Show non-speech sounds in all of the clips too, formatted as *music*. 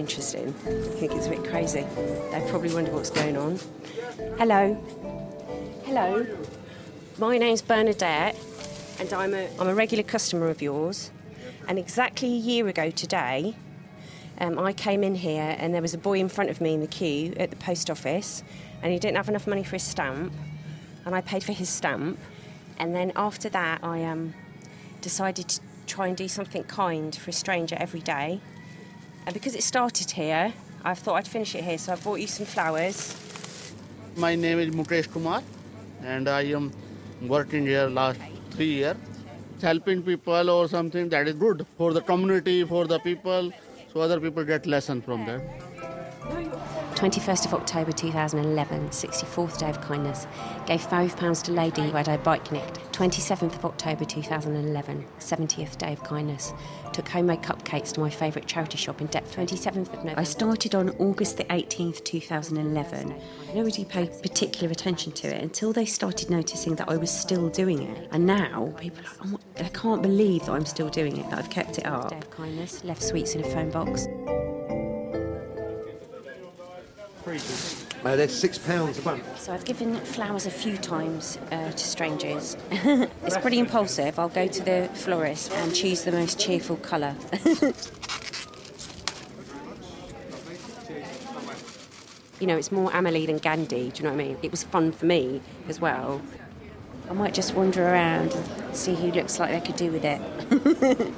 interesting. I think it's a bit crazy. They probably wonder what's going on. Hello. Hello. My name's Bernadette, and I'm a, I'm a regular customer of yours. And exactly a year ago today, um, I came in here and there was a boy in front of me in the queue at the post office, and he didn't have enough money for his stamp, and I paid for his stamp. And then after that, I um, decided to try and do something kind for a stranger every day. And because it started here, I thought I'd finish it here, so I brought you some flowers. My name is Mukesh Kumar, and I am working here last three years. Helping people or something that is good for the community, for the people, so other people get lesson from that. 21st of October 2011, 64th Day of Kindness, gave £5 to lady who had her bike nicked. 27th of October 2011, 70th Day of Kindness, took homemade cupcakes to my favourite charity shop in Deptford. 27th of November. I started on August the 18th, 2011. Nobody paid particular attention to it until they started noticing that I was still doing it. And now people are like, oh, I can't believe that I'm still doing it, that I've kept it up. Day of Kindness, left sweets in a phone box. Uh, they're six pounds a bunch. So I've given flowers a few times uh, to strangers. *laughs* it's pretty impulsive. I'll go to the florist and choose the most cheerful colour. *laughs* you know, it's more Amelie than Gandhi, do you know what I mean? It was fun for me as well. I might just wander around and see who looks like they could do with it.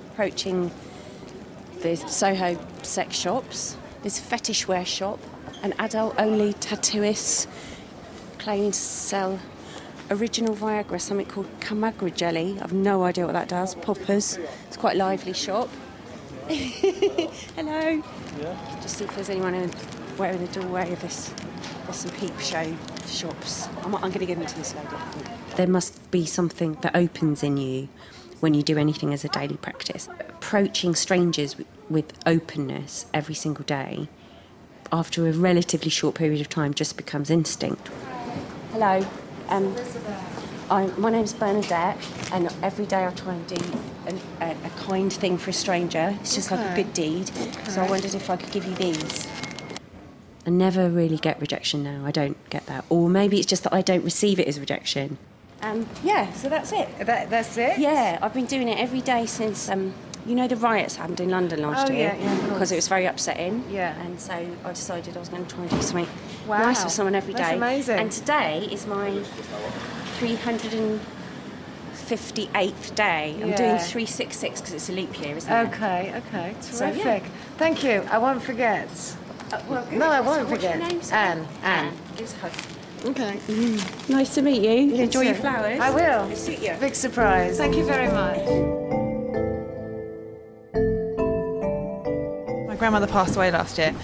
*laughs* Approaching the Soho sex shops, this fetish wear shop, an adult only tattooist claiming to sell original Viagra, something called Kamagra jelly. I've no idea what that does. Poppers. It's quite a lively shop. *laughs* Hello. Yeah. Just see if there's anyone in, where in the doorway of this. There's some peep show shops. I'm, I'm going to give them to this lady. There must be something that opens in you when you do anything as a daily practice. Approaching strangers with, with openness every single day after a relatively short period of time just becomes instinct. Hello. Um, I, my name's Bernadette, and every day I try and do an, a, a, kind thing for a stranger. It's just okay. like a good deed. Okay. So I wondered if I could give you these. I never really get rejection now. I don't get that. Or maybe it's just that I don't receive it as rejection. Um, yeah, so that's it. That, that's it? Yeah, I've been doing it every day since um, you know the riots happened in London last oh, year yeah, yeah, because it was very upsetting. Yeah. And so I decided I was going to try and do something wow. nice for someone every day. That's amazing. And today is my 358th day. Yeah. I'm doing 366 because it's a leap year, isn't it? Okay, okay. So, yeah. Terrific. Thank you. I won't forget. Uh, well. No, I won't what's your forget. name, sir? Anne, Anne. Gives a hug. Okay. Nice to meet you. You Enjoy too. your flowers. I will. They suit you. Big surprise. Thank you very much. Grandmother passed away last year,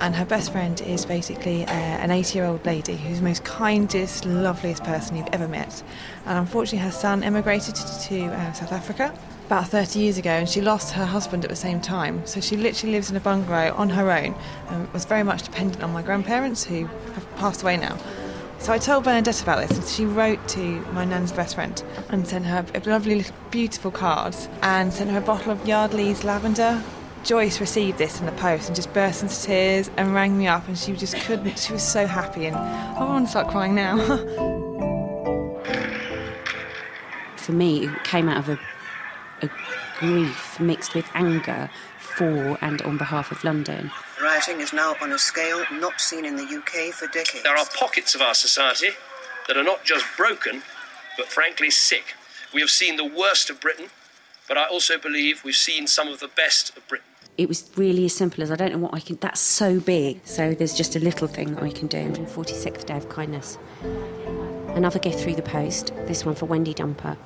and her best friend is basically uh, an 80 year old lady who's the most kindest, loveliest person you've ever met. And unfortunately, her son emigrated to, to uh, South Africa about 30 years ago, and she lost her husband at the same time. So she literally lives in a bungalow on her own and was very much dependent on my grandparents who have passed away now. So I told Bernadette about this, and she wrote to my nan's best friend and sent her a lovely, beautiful card and sent her a bottle of Yardley's lavender. Joyce received this in the post and just burst into tears and rang me up, and she just couldn't. She was so happy, and I want to start crying now. *laughs* For me, it came out of a, a grief mixed with anger for and on behalf of London. Rioting is now on a scale not seen in the UK for decades. There are pockets of our society that are not just broken, but frankly sick. We have seen the worst of Britain, but I also believe we've seen some of the best of Britain. It was really as simple as I don't know what I can. That's so big. So there's just a little thing that I can do. 46th Day of Kindness. Another gift through the post, this one for Wendy Dumper.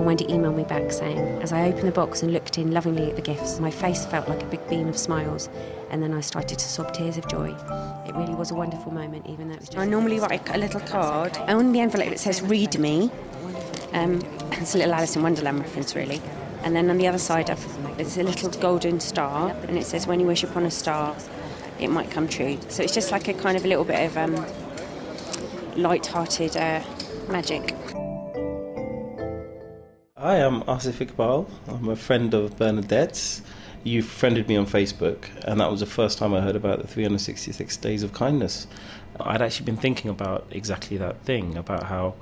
And Wendy emailed me back saying, as I opened the box and looked in lovingly at the gifts, my face felt like a big beam of smiles. And then I started to sob tears of joy. It really was a wonderful moment, even though it was just. I normally write a little card. And on the envelope it says, read me. Um, *laughs* it's a little Alice in Wonderland reference, really. And then on the other side, I've, there's a little golden star, and it says, "When you wish upon a star, it might come true." So it's just like a kind of a little bit of um, light-hearted uh, magic. Hi, I'm Asif Iqbal. I'm a friend of Bernadette's. you friended me on Facebook, and that was the first time I heard about the 366 Days of Kindness. I'd actually been thinking about exactly that thing about how,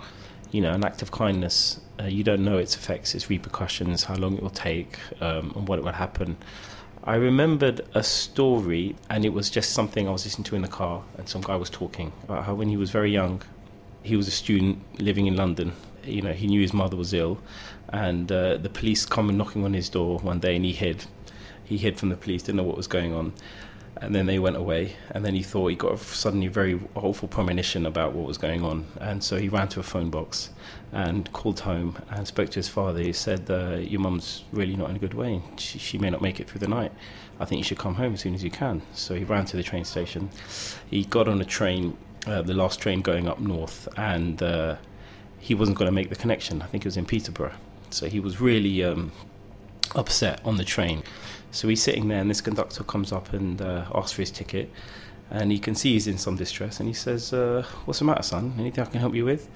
you know, an act of kindness, uh, you don't know its effects, its repercussions, how long it will take, um, and what it will happen. I remembered a story, and it was just something I was listening to in the car, and some guy was talking about how when he was very young, he was a student living in London. You know, he knew his mother was ill, and uh, the police come knocking on his door one day, and he hid. He hid from the police, didn't know what was going on, and then they went away. And then he thought he got a suddenly very awful premonition about what was going on, and so he ran to a phone box and called home and spoke to his father. He said, uh, "Your mum's really not in a good way. She, she may not make it through the night. I think you should come home as soon as you can." So he ran to the train station. He got on a train uh, the last train going up north, and uh, he wasn't going to make the connection. I think it was in Peterborough. So he was really um, upset on the train. So he's sitting there, and this conductor comes up and uh, asks for his ticket. And he can see he's in some distress, and he says, uh, What's the matter, son? Anything I can help you with?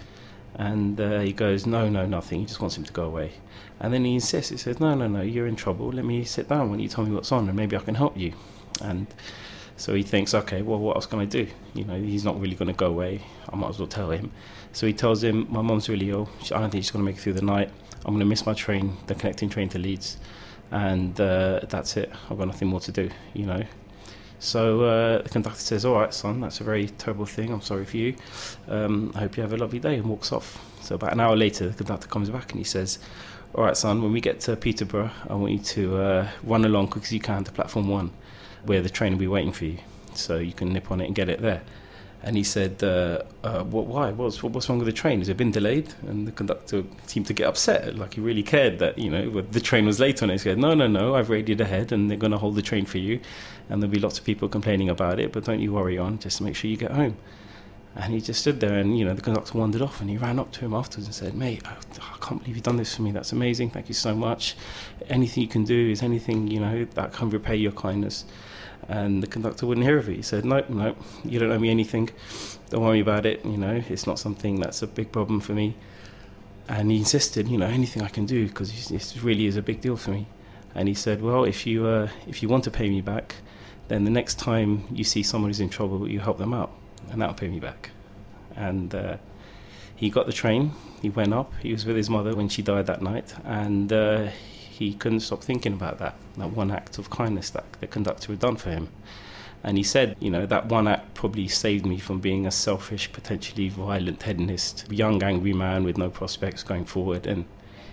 And uh, he goes, No, no, nothing. He just wants him to go away. And then he insists, he says, No, no, no, you're in trouble. Let me sit down Why don't you tell me what's on, and maybe I can help you. And so he thinks, okay, well, what else can I do? You know, he's not really going to go away. I might as well tell him. So he tells him, my mom's really ill. I don't think she's going to make it through the night. I'm going to miss my train, the connecting train to Leeds, and uh, that's it. I've got nothing more to do, you know. So uh, the conductor says, "All right, son, that's a very terrible thing. I'm sorry for you. Um, I hope you have a lovely day," and walks off. So about an hour later, the conductor comes back and he says, "All right, son, when we get to Peterborough, I want you to uh, run along quick as you can to platform one." where the train will be waiting for you, so you can nip on it and get it there. And he said, uh, uh, what, why? What's, what's wrong with the train? Has it been delayed? And the conductor seemed to get upset, like he really cared that, you know, the train was late on it. He said, no, no, no, I've radioed ahead and they're going to hold the train for you. And there'll be lots of people complaining about it, but don't you worry on, just make sure you get home. And he just stood there and, you know, the conductor wandered off and he ran up to him afterwards and said, mate, I, I can't believe you've done this for me. That's amazing. Thank you so much. Anything you can do is anything, you know, that can repay your kindness. And the conductor wouldn't hear of it. He said, "No, no, you don't owe me anything. Don't worry about it. You know, it's not something that's a big problem for me." And he insisted, you know, anything I can do because this really is a big deal for me. And he said, "Well, if you uh, if you want to pay me back, then the next time you see someone who's in trouble, you help them out, and that'll pay me back." And uh, he got the train. He went up. He was with his mother when she died that night, and uh, he couldn't stop thinking about that, that one act of kindness that the conductor had done for him. And he said, you know, that one act probably saved me from being a selfish, potentially violent hedonist, young, angry man with no prospects going forward. And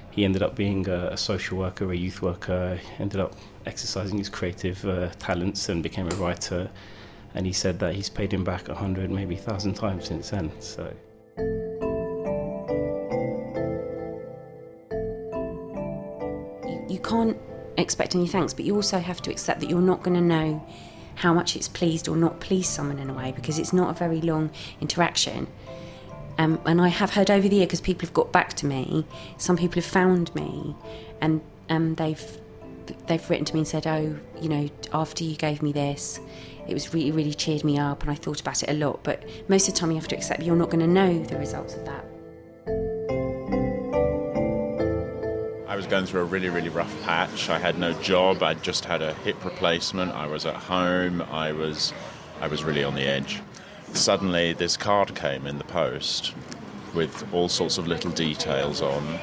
he ended up being a, social worker, a youth worker, ended up exercising his creative uh, talents and became a writer. And he said that he's paid him back a hundred, maybe a thousand times since then. So. you can't expect any thanks, but you also have to accept that you're not going to know how much it's pleased or not pleased someone in a way because it's not a very long interaction. Um, and I have heard over the year because people have got back to me. Some people have found me, and um, they've they've written to me and said, "Oh, you know, after you gave me this, it was really really cheered me up, and I thought about it a lot." But most of the time, you have to accept you're not going to know the results of that. I was going through a really, really rough patch. I had no job. I'd just had a hip replacement. I was at home. I was, I was really on the edge. Suddenly, this card came in the post with all sorts of little details on,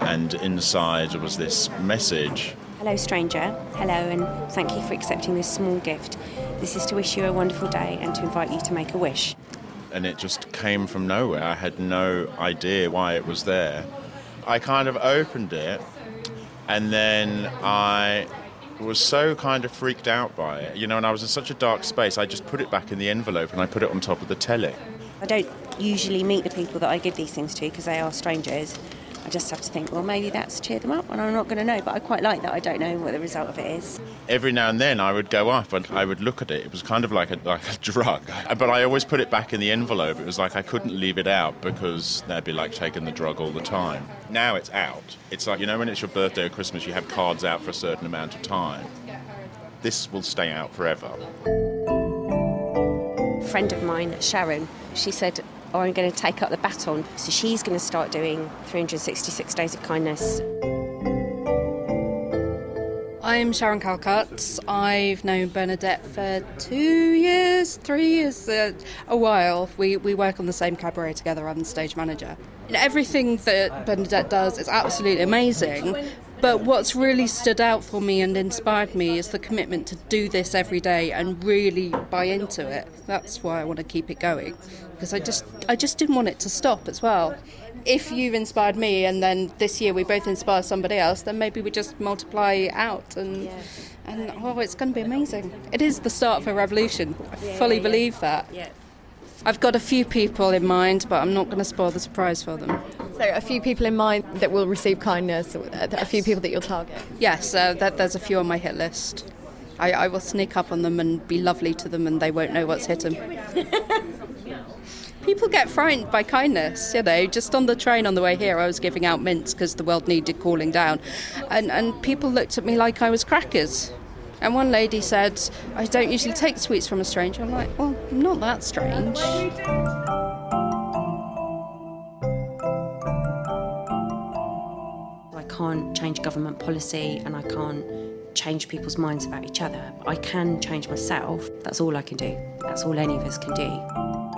and inside was this message. Hello, stranger. Hello, and thank you for accepting this small gift. This is to wish you a wonderful day and to invite you to make a wish. And it just came from nowhere. I had no idea why it was there. I kind of opened it and then I was so kind of freaked out by it, you know, and I was in such a dark space, I just put it back in the envelope and I put it on top of the telly. I don't usually meet the people that I give these things to because they are strangers. I just have to think, well, maybe that's cheer them up, and I'm not going to know. But I quite like that I don't know what the result of it is. Every now and then, I would go up and I would look at it. It was kind of like a like a *laughs* drug, but I always put it back in the envelope. It was like I couldn't leave it out because that'd be like taking the drug all the time. Now it's out. It's like you know when it's your birthday or Christmas, you have cards out for a certain amount of time. This will stay out forever. A friend of mine, Sharon, she said or I'm going to take up the baton. So she's going to start doing 366 Days of Kindness. I'm Sharon Calcutt. I've known Bernadette for two years, three years, uh, a while. We, we work on the same cabaret together. I'm the stage manager. Everything that Bernadette does is absolutely amazing. But what's really stood out for me and inspired me is the commitment to do this every day and really buy into it. That's why I want to keep it going because I just I just didn't want it to stop as well. If you've inspired me and then this year we both inspire somebody else, then maybe we just multiply out and yeah. and oh, it's going to be amazing. It is the start of a revolution. I yeah, fully yeah, believe that. I've got a few people in mind, but I'm not going to spoil the surprise for them. So, a few people in mind that will receive kindness, a few people that you'll target? Yes, uh, that, there's a few on my hit list. I, I will sneak up on them and be lovely to them, and they won't know what's hit them. *laughs* people get frightened by kindness. You know, just on the train on the way here, I was giving out mints because the world needed cooling down, and and people looked at me like I was crackers. And one lady said, I don't usually take sweets from a stranger. I'm like, well, not that strange. Can't change government policy and I can't change people's minds about each other. I can change myself. That's all I can do. That's all any of us can do.